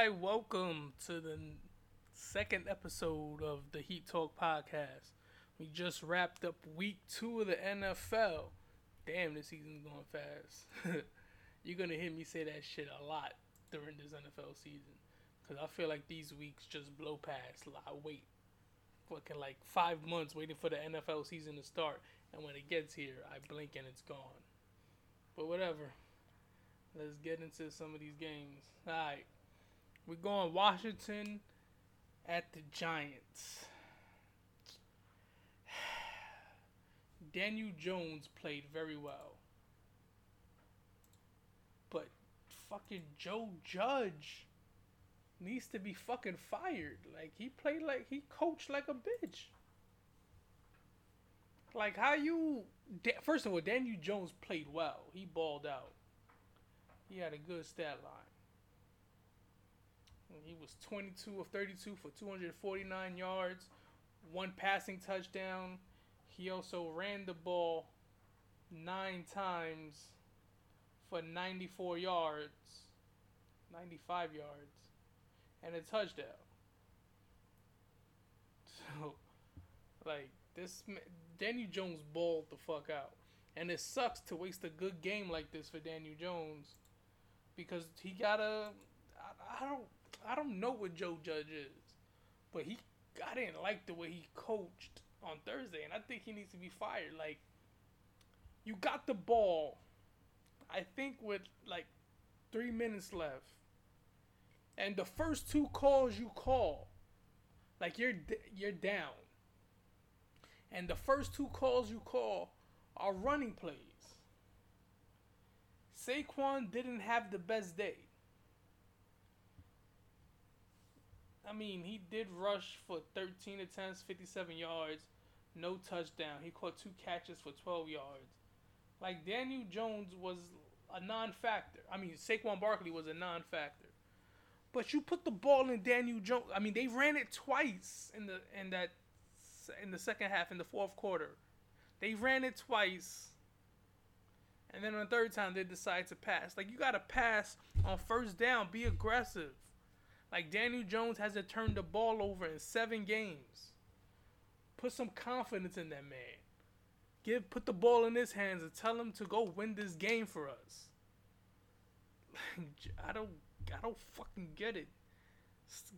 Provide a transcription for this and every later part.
Hi, welcome to the second episode of the Heat Talk podcast. We just wrapped up week two of the NFL. Damn, this season's going fast. You're gonna hear me say that shit a lot during this NFL season. Cause I feel like these weeks just blow past. I wait fucking like five months waiting for the NFL season to start. And when it gets here, I blink and it's gone. But whatever. Let's get into some of these games. Alright. We're going Washington at the Giants. Daniel Jones played very well. But fucking Joe Judge needs to be fucking fired. Like he played like he coached like a bitch. Like how you first of all, Daniel Jones played well. He balled out. He had a good stat line. He was 22 of 32 for 249 yards, one passing touchdown. He also ran the ball nine times for 94 yards, 95 yards, and a touchdown. So, like, this, Daniel Jones balled the fuck out. And it sucks to waste a good game like this for Daniel Jones because he got a. I, I don't I don't know what Joe Judge is, but he I didn't like the way he coached on Thursday, and I think he needs to be fired. Like, you got the ball, I think with like three minutes left, and the first two calls you call, like you're you're down, and the first two calls you call are running plays. Saquon didn't have the best day. I mean, he did rush for 13 attempts, 57 yards, no touchdown. He caught two catches for 12 yards. Like Daniel Jones was a non-factor. I mean, Saquon Barkley was a non-factor. But you put the ball in Daniel Jones. I mean, they ran it twice in the in that in the second half in the fourth quarter. They ran it twice. And then on the third time they decide to pass. Like you got to pass on first down, be aggressive. Like Daniel Jones hasn't turned the ball over in seven games. Put some confidence in that man. Give put the ball in his hands and tell him to go win this game for us. Like, I don't I don't fucking get it.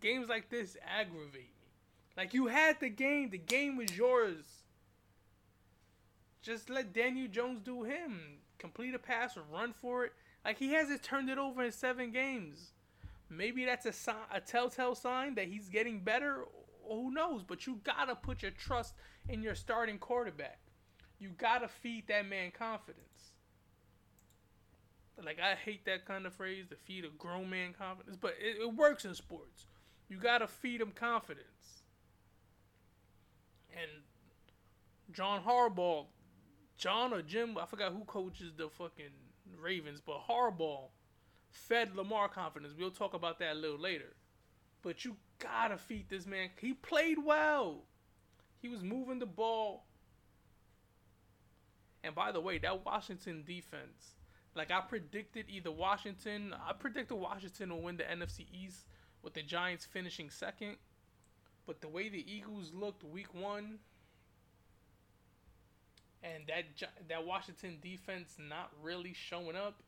Games like this aggravate me. Like you had the game, the game was yours. Just let Daniel Jones do him. Complete a pass run for it. Like he hasn't turned it over in seven games. Maybe that's a sign, a telltale sign that he's getting better. Who knows? But you gotta put your trust in your starting quarterback. You gotta feed that man confidence. Like I hate that kind of phrase, to feed a grown man confidence, but it, it works in sports. You gotta feed him confidence. And John Harbaugh, John or Jim, I forgot who coaches the fucking Ravens, but Harbaugh fed Lamar confidence. We'll talk about that a little later. But you gotta feed this man. He played well. He was moving the ball. And by the way, that Washington defense, like I predicted either Washington, I predicted Washington will win the NFC East with the Giants finishing second. But the way the Eagles looked week 1 and that that Washington defense not really showing up,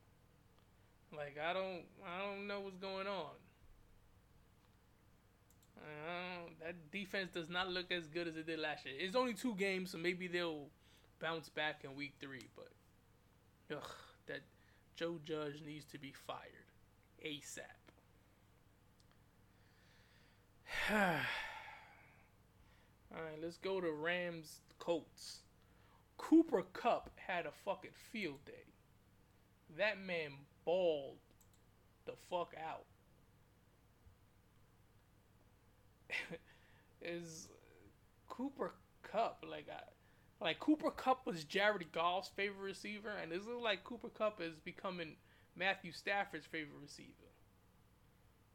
like I don't I don't know what's going on. that defense does not look as good as it did last year. It's only two games, so maybe they'll bounce back in week three. But ugh, that Joe Judge needs to be fired ASAP. All right, let's go to Rams Colts. Cooper Kupp had a fucking field day. That man balled the fuck out. is Cooper Kupp like I, like Cooper Kupp was Jared Goff's favorite receiver, and this looks like Cooper Kupp is becoming Matthew Stafford's favorite receiver.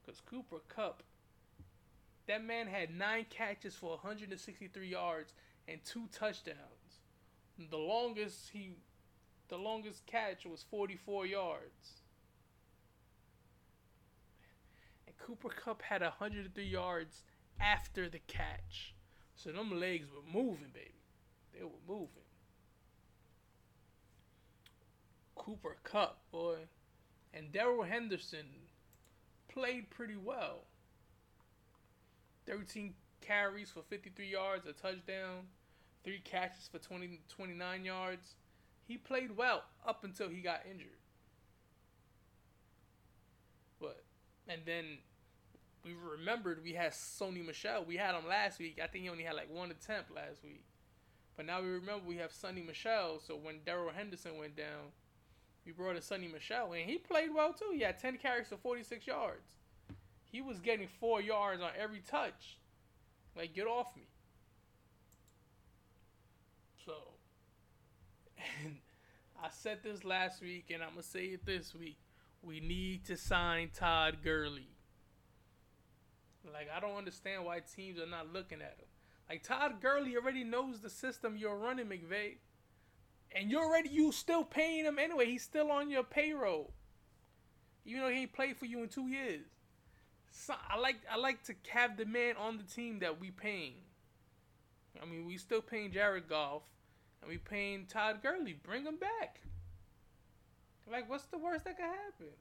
Cause Cooper Kupp, that man had nine catches for 163 yards and two touchdowns. The longest he the longest catch was 44 yards. And Cooper Kupp had 103 yards after the catch. So them legs were moving, baby. They were moving. Cooper Kupp, boy. And Darrell Henderson played pretty well. 13 carries for 53 yards, a touchdown, three catches for 20, 29 yards. He played well up until he got injured. But, and then we remembered we had Sony Michel. We had him last week. I think he only had like one attempt last week. But now we remember we have Sony Michel. So when Darrell Henderson went down, we brought in Sony Michel. and he played well too. He had 10 carries for 46 yards. He was getting four yards on every touch. Like, get off me. So, and I said this last week, and I'm going to say it this week. We need to sign Todd Gurley. Like, I don't understand why teams are not looking at him. Like, Todd Gurley already knows the system you're running, McVay. And you're already, you still paying him anyway. He's still on your payroll. Even though he ain't played for you in two years. So I like I like to have the man on the team that we paying. I mean, we still paying Jared Goff, and we paying Todd Gurley. Bring him back. Like, what's the worst that could happen?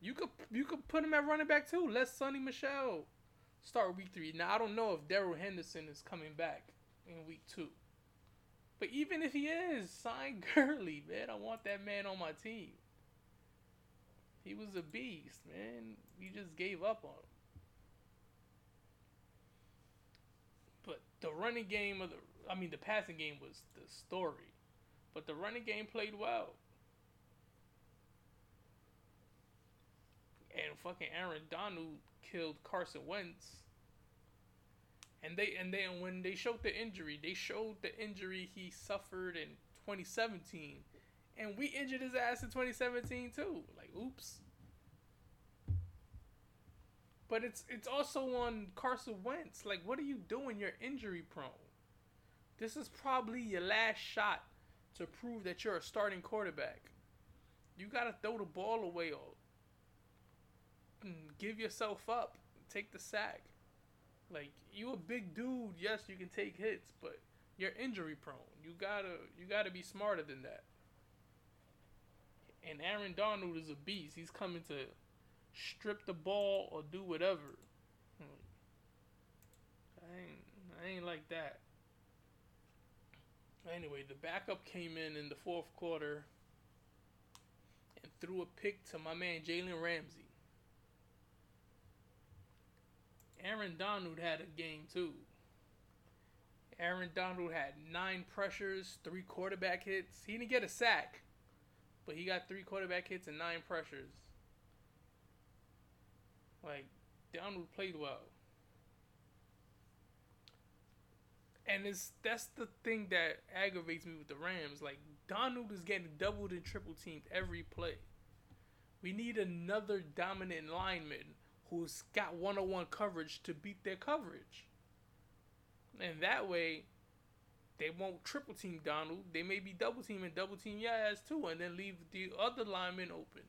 You could you could put him at running back too. Let Sony Michel start week three. Now I don't know if Darrell Henderson is coming back in week two. But even if he is, sign Gurley, man. I want that man on my team. He was a beast, man. We just gave up on him. But the running game of the I mean the passing game was the story. But the running game played well. And fucking Aaron Donald killed Carson Wentz. And they and then when they showed the injury, they showed the injury he suffered in 2017, and we injured his ass in 2017 too. Like, oops. But it's it's also on Carson Wentz. Like, what are you doing? You're injury prone. This is probably your last shot to prove that you're a starting quarterback. You gotta throw the ball away give yourself up. Take the sack. Like you a big dude, yes, you can take hits, but you're injury prone. You gotta you gotta be smarter than that. And Aaron Donald is a beast. He's coming to strip the ball or do whatever. I ain't I ain't like that. Anyway, the backup came in in the fourth quarter and threw a pick to my man Jalen Ramsey. Aaron Donald had a game too. Aaron Donald had nine pressures, three quarterback hits. He didn't get a sack, but he got three quarterback hits and nine pressures. Like, Donald played well. And it's that's the thing that aggravates me with the Rams. Like Donald is getting doubled and triple teamed every play. We need another dominant lineman who's got one on one coverage to beat their coverage. And that way, they won't triple team Donald. They may be double team and double team Yaz too, and then leave the other lineman open.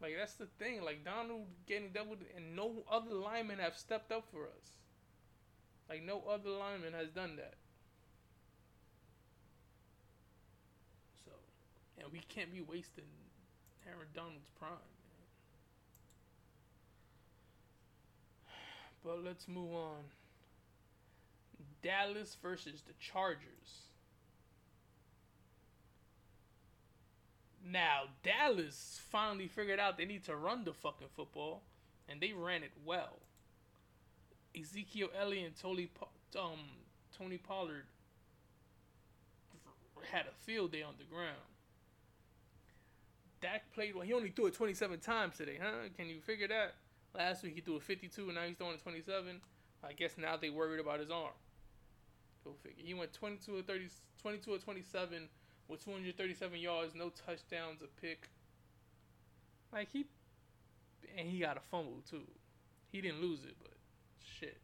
Like that's the thing. Like Donald getting doubled, and no other lineman have stepped up for us. Like no other lineman has done that. So, and we can't be wasting Aaron Donald's prime. But let's move on. Dallas versus the Chargers. Now, Dallas finally figured out they need to run the fucking football, and they ran it well. Ezekiel Elliott and Tony, um, Tony Pollard had a field day on the ground. Dak played well. He only threw it 27 times today, huh? Can you figure that? Last week he threw a 52 and now he's throwing a 27. I guess now they worried about his arm. Go figure. He went 22 or 30, 22 or 27 with 237 yards, no touchdowns, a pick. Like he, and he got a fumble too. He didn't lose it, but shit.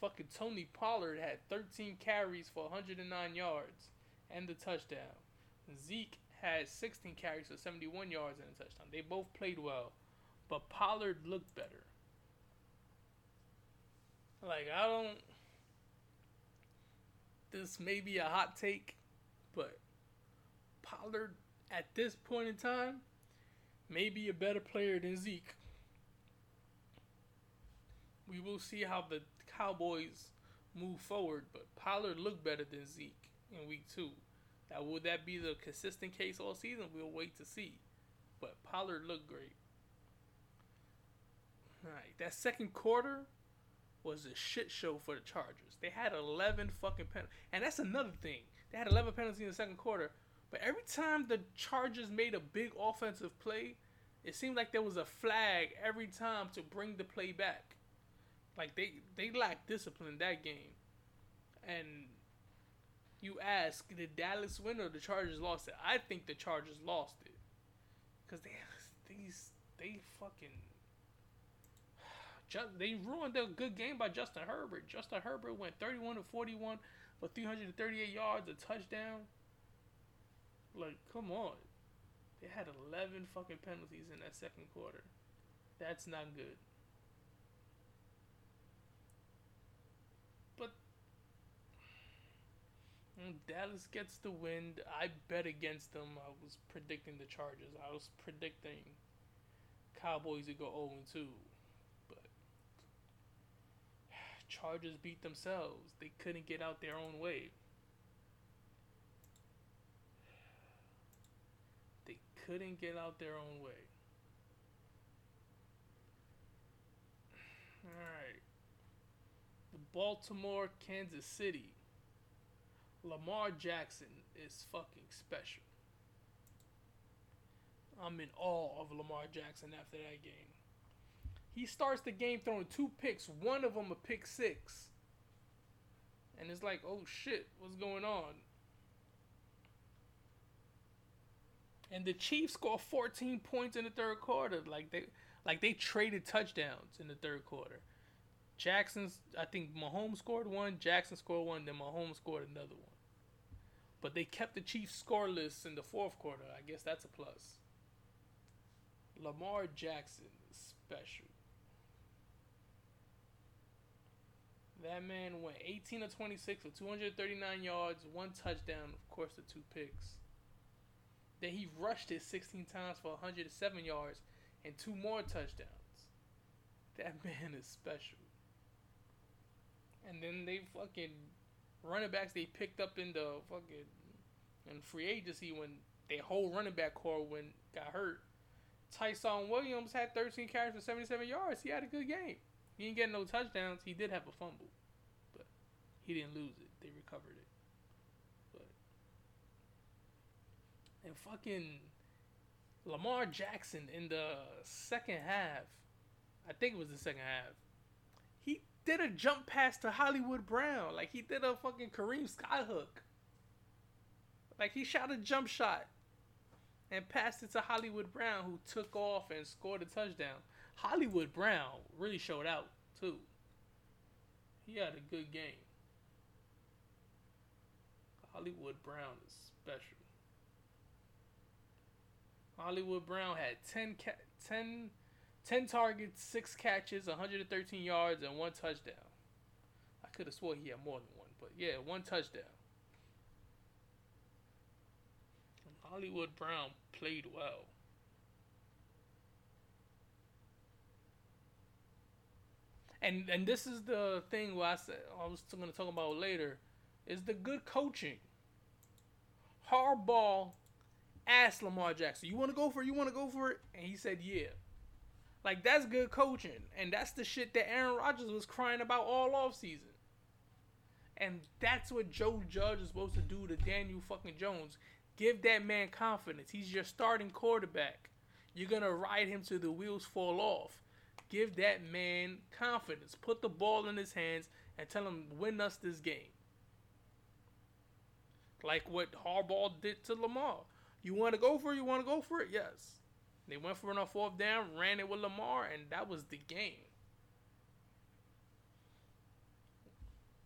Fucking Tony Pollard had 13 carries for 109 yards and the touchdown. Zeke had 16 carries for 71 yards and a touchdown. They both played well. But Pollard looked better. Like I don't. This may be a hot take, but Pollard at this point in time may be a better player than Zeke. We will see how the Cowboys move forward, but Pollard looked better than Zeke in week two. Now, would that be the consistent case all season? We'll wait to see. But Pollard looked great. That second quarter was a shit show for the Chargers. They had 11 fucking penalties. And that's another thing. They had 11 penalties in the second quarter. But every time the Chargers made a big offensive play, it seemed like there was a flag every time to bring the play back. Like they they lacked discipline in that game. And you ask, did Dallas win or the Chargers lost it? I think the Chargers lost it. Cuz they these they fucking they ruined a good game by Justin Herbert. Justin Herbert went 31 to 41 for 338 yards, a touchdown. Like, come on. They had 11 fucking penalties in that second quarter. That's not good. But Dallas gets the win. I bet against them. I was predicting the Chargers. I was predicting Cowboys to go 0 2. Chargers beat themselves. They couldn't get out their own way. They couldn't get out their own way. Alright. The Baltimore, Kansas City. Lamar Jackson is fucking special. I'm in awe of Lamar Jackson after that game. He starts the game throwing two picks, one of them a pick six. And it's like, oh shit, what's going on? And the Chiefs score 14 points in the third quarter. Like they like they traded touchdowns in the third quarter. Jackson's I think Mahomes scored one, Jackson scored one, then Mahomes scored another one. But they kept the Chiefs scoreless in the fourth quarter. I guess that's a plus. Lamar Jackson is special. That man went 18 of 26 for 239 yards, one touchdown, of course, the two picks. Then he rushed it 16 times for 107 yards and two more touchdowns. That man is special. And then they fucking running backs they picked up in the fucking in free agency when their whole running back corps when got hurt. Ty'Son Williams had 13 carries for 77 yards. He had a good game. He didn't get no touchdowns. He did have a fumble, but he didn't lose it. They recovered it. But and fucking Lamar Jackson in the second half, I think it was the second half. He did a jump pass to Hollywood Brown, like he did a fucking Kareem Skyhook. Like he shot a jump shot and passed it to Hollywood Brown, who took off and scored a touchdown. Hollywood Brown really showed out too. He had a good game. Hollywood Brown is special. Hollywood Brown had 10, ca- 10, 10 targets, 6 catches, 113 yards, and one touchdown. I could have swore he had more than one, but yeah, one touchdown. And Hollywood Brown played well. And and this is the thing where I said I was going to talk about later is the good coaching. Harbaugh asked Lamar Jackson, "You want to go for it? You want to go for it?" And he said, "Yeah." Like that's good coaching, and that's the shit that Aaron Rodgers was crying about all off season. And that's what Joe Judge is supposed to do to Daniel fucking Jones. Give that man confidence. He's your starting quarterback. You're gonna ride him till the wheels fall off. Give that man confidence. Put the ball in his hands and tell him win us this game. Like what Harbaugh did to Lamar. You want to go for it? You want to go for it? Yes. They went for it on fourth down, ran it with Lamar, and that was the game.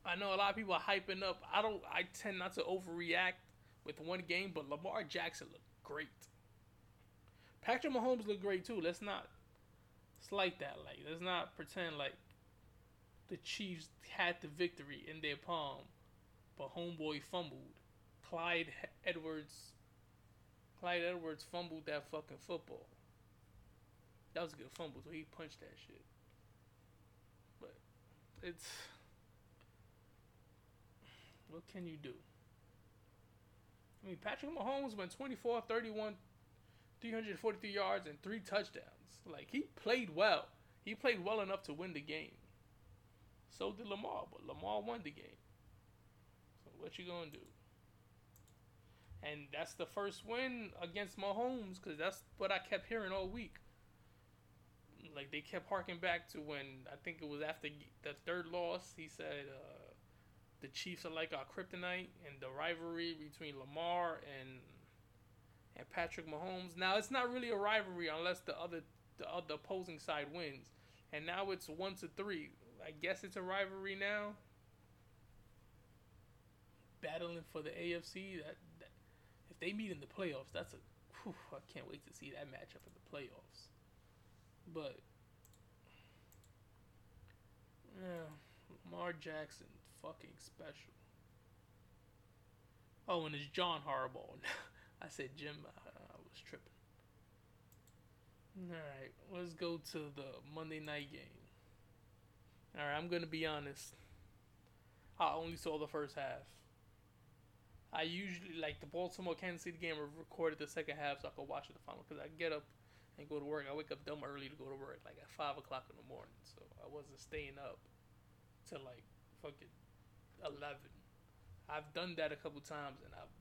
I know a lot of people are hyping up. I don't. I tend not to overreact with one game, but Lamar Jackson looked great. Patrick Mahomes looked great too. Let's not It's like that. Like let's not pretend like the Chiefs had the victory in their palm, but homeboy fumbled. Clyde Edwards. Clyde Edwards fumbled that fucking football. That was a good fumble, so he punched that shit. But it's what can you do? I mean, Patrick Mahomes went 24 31, 343 yards, and three touchdowns. Like, he played well. He played well enough to win the game. So did Lamar, but Lamar won the game. So, what you gonna do? And that's the first win against Mahomes, because that's what I kept hearing all week. Like, they kept harking back to when I think it was after the third loss. He said, uh, the Chiefs are like our kryptonite, and the rivalry between Lamar and and Patrick Mahomes. Now it's not really a rivalry unless the other the opposing side wins, and now it's one to three. I guess it's a rivalry now. Battling for the AFC. That, that if they meet in the playoffs, that's a. Whew, I can't wait to see that matchup in the playoffs. But yeah, Lamar Jackson fucking special. Oh, and it's John Harbaugh. I said Jim. I, was tripping. All right, let's go to the Monday night game. All right, I'm gonna be honest. I only saw the first half. I usually like the Baltimore Kansas City game. I recorded the second half so I could watch the final because I get up and go to work. I wake up dumb early to go to work, like at five o'clock in the morning. So I wasn't staying up till like fucking 11. I've done that a couple times and I'm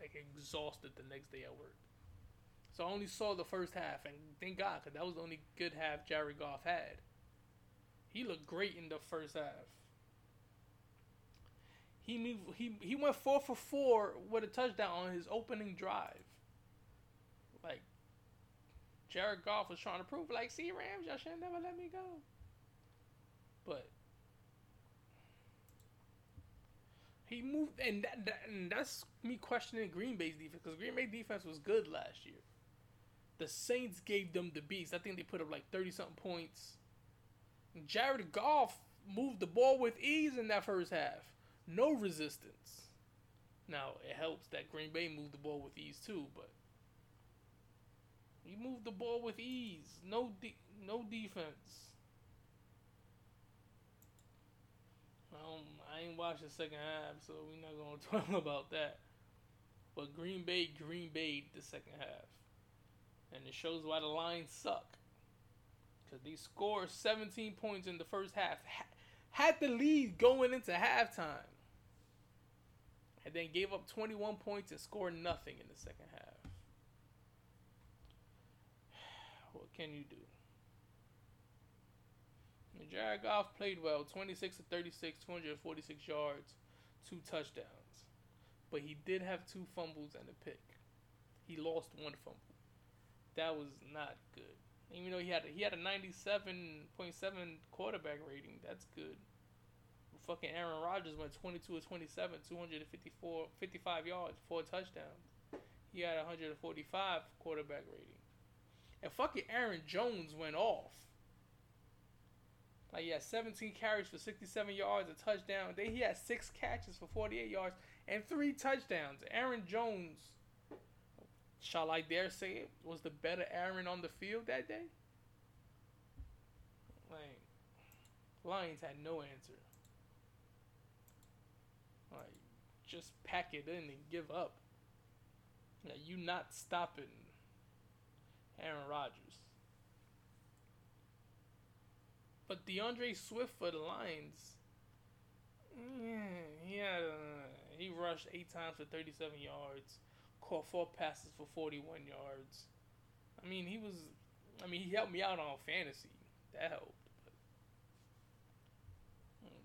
like exhausted the next day at work. So I only saw the first half, and thank God, because that was the only good half Jared Goff had. He looked great in the first half. He moved, he he went four for four with a touchdown on his opening drive. Like Jared Goff was trying to prove, like, see Rams, y'all should never let me go. But He moved, and, that, that, and that's me questioning Green Bay's defense because Green Bay defense was good last year. The Saints gave them the beast. I think they put up like thirty something points. Jared Goff moved the ball with ease in that first half. No resistance. Now it helps that Green Bay moved the ball with ease too, but he moved the ball with ease. No de- no defense. Um, I ain't watched the second half, so we're not gonna talk about that. But Green Bay, Green Bay, the second half, and it shows why the Lions suck. Cause they scored 17 points in the first half, had the lead going into halftime, and then gave up 21 points and scored nothing in the second half. What can you do? Jared Goff played well, 26 to 36, 246 yards, two touchdowns. But he did have two fumbles and a pick. He lost one fumble. That was not good. Even though he had a, he had a 97.7 quarterback rating, that's good. Fucking Aaron Rodgers went 22 to 27, 254 55 yards, four touchdowns. He had 145 quarterback rating. And fucking Aaron Jones went off. Like he had 17 carries for 67 yards, a touchdown. Then he had six catches for 48 yards and three touchdowns. Aaron Jones, shall I dare say it, was the better Aaron on the field that day. Like Lions had no answer. Like just pack it in and give up. You not stopping Aaron Rodgers. But D'Andre Swift for the Lions, yeah, he had he rushed eight times for 37 yards, caught four passes for 41 yards. I mean, he was, I mean, he helped me out on fantasy. That helped. Hmm.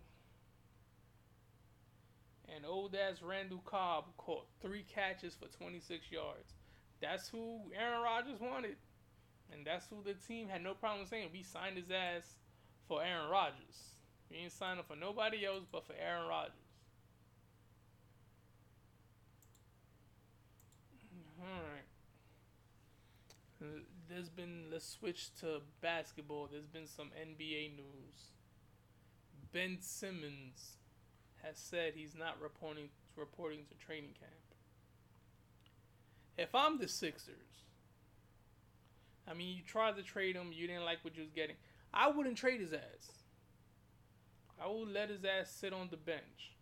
And old ass Randall Cobb caught three catches for 26 yards. That's who Aaron Rodgers wanted. And that's who the team had no problem saying. We signed his ass for Aaron Rodgers. We ain't signing for nobody else but for Aaron Rodgers. Alright. there's been let's switch to basketball. There's been some NBA news. Ben Simmons has said he's not reporting reporting to training camp. If I'm the Sixers, I mean, you tried to trade him, you didn't like what you was getting. I wouldn't trade his ass. I would let his ass sit on the bench.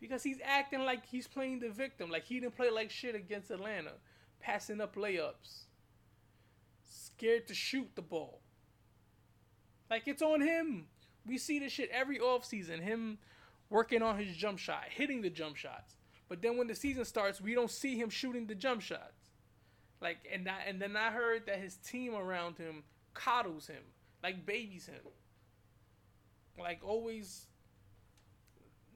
Because he's acting like he's playing the victim. Like he didn't play like shit against Atlanta. Passing up layups. Scared to shoot the ball. Like it's on him. We see this shit every offseason. Him working on his jump shot, hitting the jump shots. But then when the season starts, we don't see him shooting the jump shots. Like and I, and then I heard that his team around him coddles him, like babies him. Like always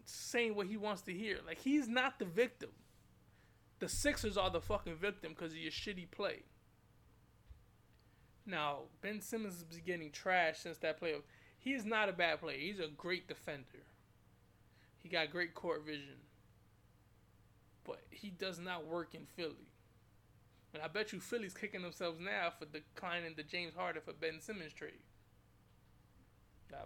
saying what he wants to hear. Like he's not the victim. The Sixers are the fucking victim because of your shitty play. Now, Ben Simmons is getting trashed since that playoff. He is not a bad player. He's a great defender. He got great court vision. But he does not work in Philly. And I bet you Philly's kicking themselves now for declining the James Harden for Ben Simmons trade. Now,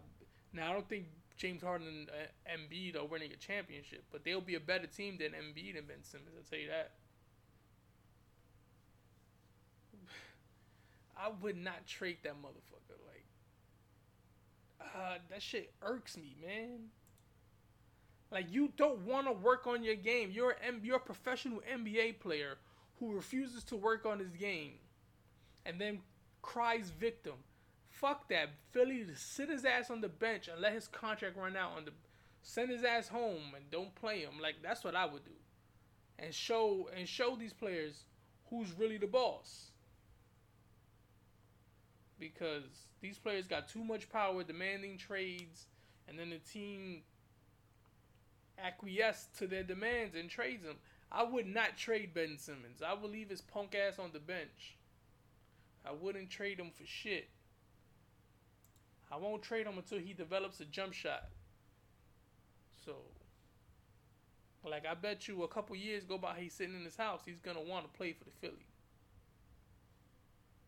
now I don't think James Harden and uh, Embiid are winning a championship, but they'll be a better team than Embiid and Ben Simmons. I'll tell you that. I would not trade that motherfucker. Like, uh, that shit irks me, man. Like, you don't want to work on your game. You're a, you're a professional NBA player who refuses to work on his game, and then cries victim. Fuck that. Philly sit his ass on the bench and let his contract run out on the send his ass home and don't play him. Like that's what I would do. And show and show these players who's really the boss. Because these players got too much power demanding trades and then the team acquiesced to their demands and trades them. I would not trade Ben Simmons. I would leave his punk ass on the bench. I wouldn't trade him for shit. I won't trade him until he develops a jump shot. So, like, I bet you a couple years go by, he's sitting in his house, he's gonna want to play for the Philly.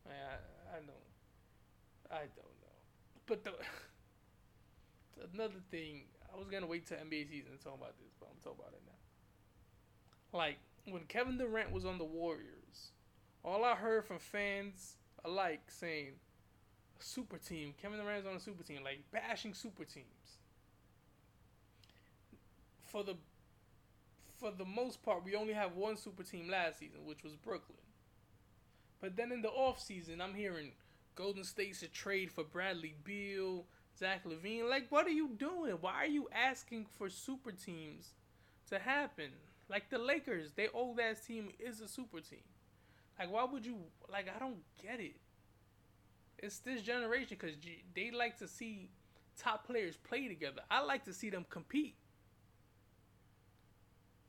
I, I don't, I don't know. But the another thing, I was gonna wait till NBA season to talk about this, but I'm talking about it now. Like when Kevin Durant was on the Warriors, all I heard from fans alike saying, super team. Kevin Durant's on a super team, like bashing super teams. For the for the most part, we only have one super team last season, which was Brooklyn. But then in the off season, I'm hearing Golden State's a trade for Bradley Beal, Zach LaVine. Like, what are you doing? Why are you asking for super teams to happen? Like the Lakers, they old ass team is a super team. Like, why would you? Like, I don't get it it's this generation because they like to see top players play together. I like to see them compete.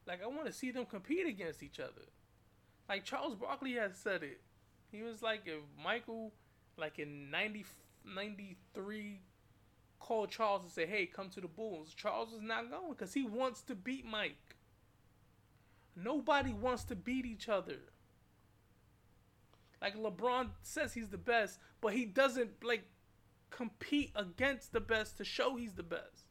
Like I want to see them compete against each other. Like Charles Barkley has said it. He was like if Michael, like in 90, 93, called Charles and said, "Hey, come to the Bulls." Charles is not going because he wants to beat Mike. Nobody wants to beat each other. Like LeBron says he's the best, but he doesn't like compete against the best to show he's the best.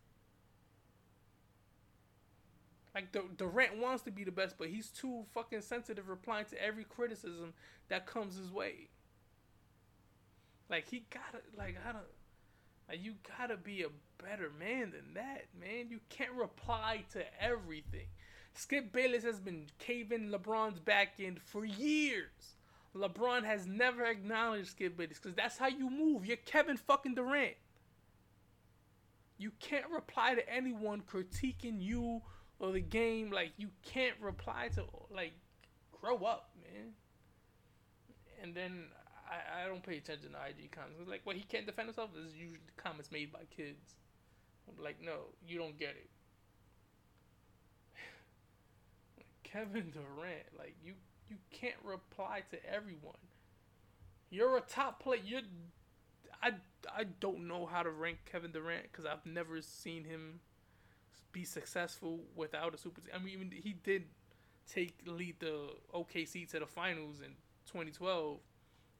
Like Durant wants to be the best, but he's too fucking sensitive replying to every criticism that comes his way. Like he gotta like I don't like you gotta be a better man than that, man. You can't reply to everything. Skip Bayless has been caving LeBron's back end for years. LeBron has never acknowledged Skip Bayless because that's how you move. You're Kevin fucking Durant. You can't reply to anyone critiquing you or the game. Like you can't reply to like grow up, man. And then I, I don't pay attention to IG comments. Like, well, he can't defend himself. This is usually comments made by kids. I'm like, no, you don't get it. Kevin Durant, like you you can't reply to everyone. You're a top player. You, I, I don't know how to rank Kevin Durant because I've never seen him be successful without a super. I mean, even he did take lead the OKC to the finals in 2012,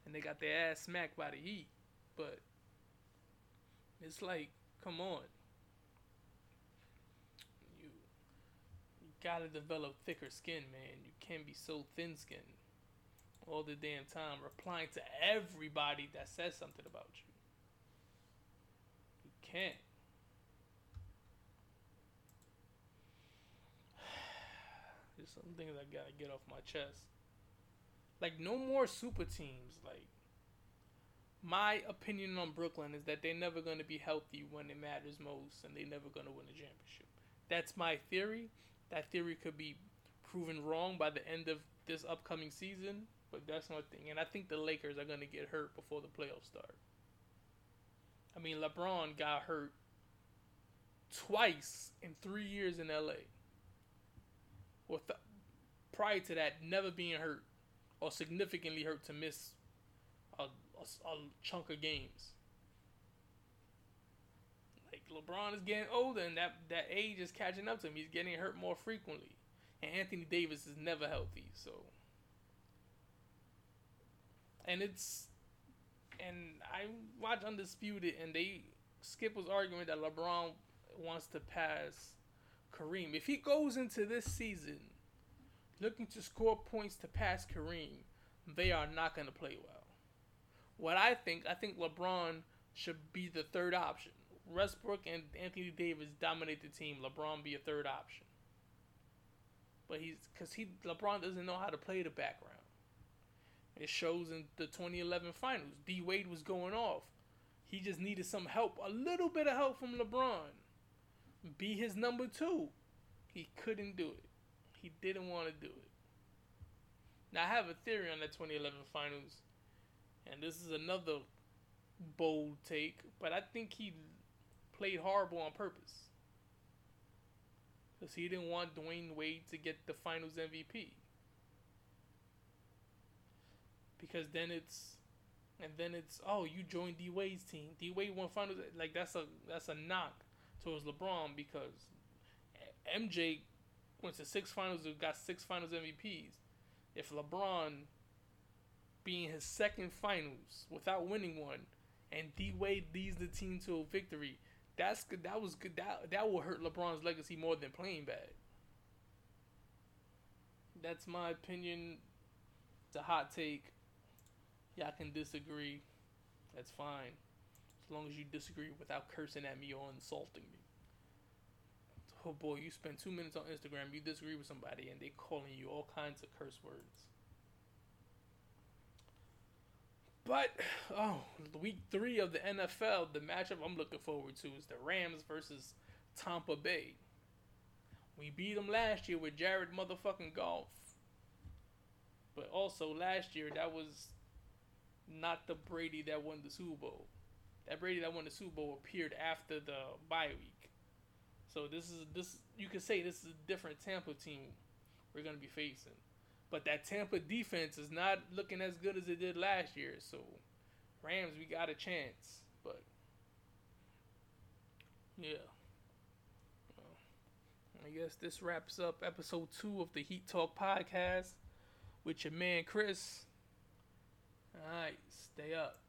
and they got their ass smacked by the Heat. But it's like, come on. You you gotta develop thicker skin, man. You can't be so thin skinned all the damn time, replying to everybody that says something about you. You can't. There's some things I gotta get off my chest. Like no more super teams. Like my opinion on Brooklyn is that they're never gonna be healthy when it matters most, and they're never gonna win a championship. That's my theory. That theory could be proven wrong by the end of this upcoming season, but that's my thing. And I think the Lakers are gonna get hurt before the playoffs start. I mean, LeBron got hurt twice in three years in LA. With prior to that, never being hurt or significantly hurt to miss a, a, a chunk of games. LeBron is getting older, and that that age is catching up to him. He's getting hurt more frequently, and Anthony Davis is never healthy. So, and it's and I watch Undisputed, and they Skip was arguing that LeBron wants to pass Kareem. If he goes into this season looking to score points to pass Kareem, they are not going to play well. What I think, I think LeBron should be the third option. Westbrook and Anthony Davis dominate the team. LeBron be a third option. But he's because he LeBron doesn't know how to play the background. It shows in the 2011 finals. D Wade was going off. He just needed some help, a little bit of help from LeBron. Be his number two. He couldn't do it. He didn't want to do it. Now I have a theory on the 2011 finals, and this is another bold take, but I think he played horrible on purpose. Because he didn't want Dwyane Wade to get the finals MVP. Because then it's and then it's oh you joined D Wade's team. D Wade won finals like that's a that's a knock towards LeBron because MJ went to six finals and got six finals MVPs. If LeBron being his second finals without winning one and D Wade leads the team to a victory, that's good. That was good. That that will hurt LeBron's legacy more than playing bad. That's my opinion. It's a hot take. Y'all can disagree. That's fine. As long as you disagree without cursing at me or insulting me. Oh boy, you spend two minutes on Instagram, you disagree with somebody, and they calling you all kinds of curse words. But oh, week three of the NFL, the matchup I'm looking forward to is the Rams versus Tampa Bay. We beat them last year with Jared motherfucking Goff. But also last year that was not the Brady that won the Super Bowl. That Brady that won the Super Bowl appeared after the bye week. So this is this you could say this is a different Tampa team we're gonna be facing. But that Tampa defense is not looking as good as it did last year. So Rams we got a chance. But yeah. I guess this wraps up episode two of the Heat Talk podcast with your man Chris. Alright, stay up.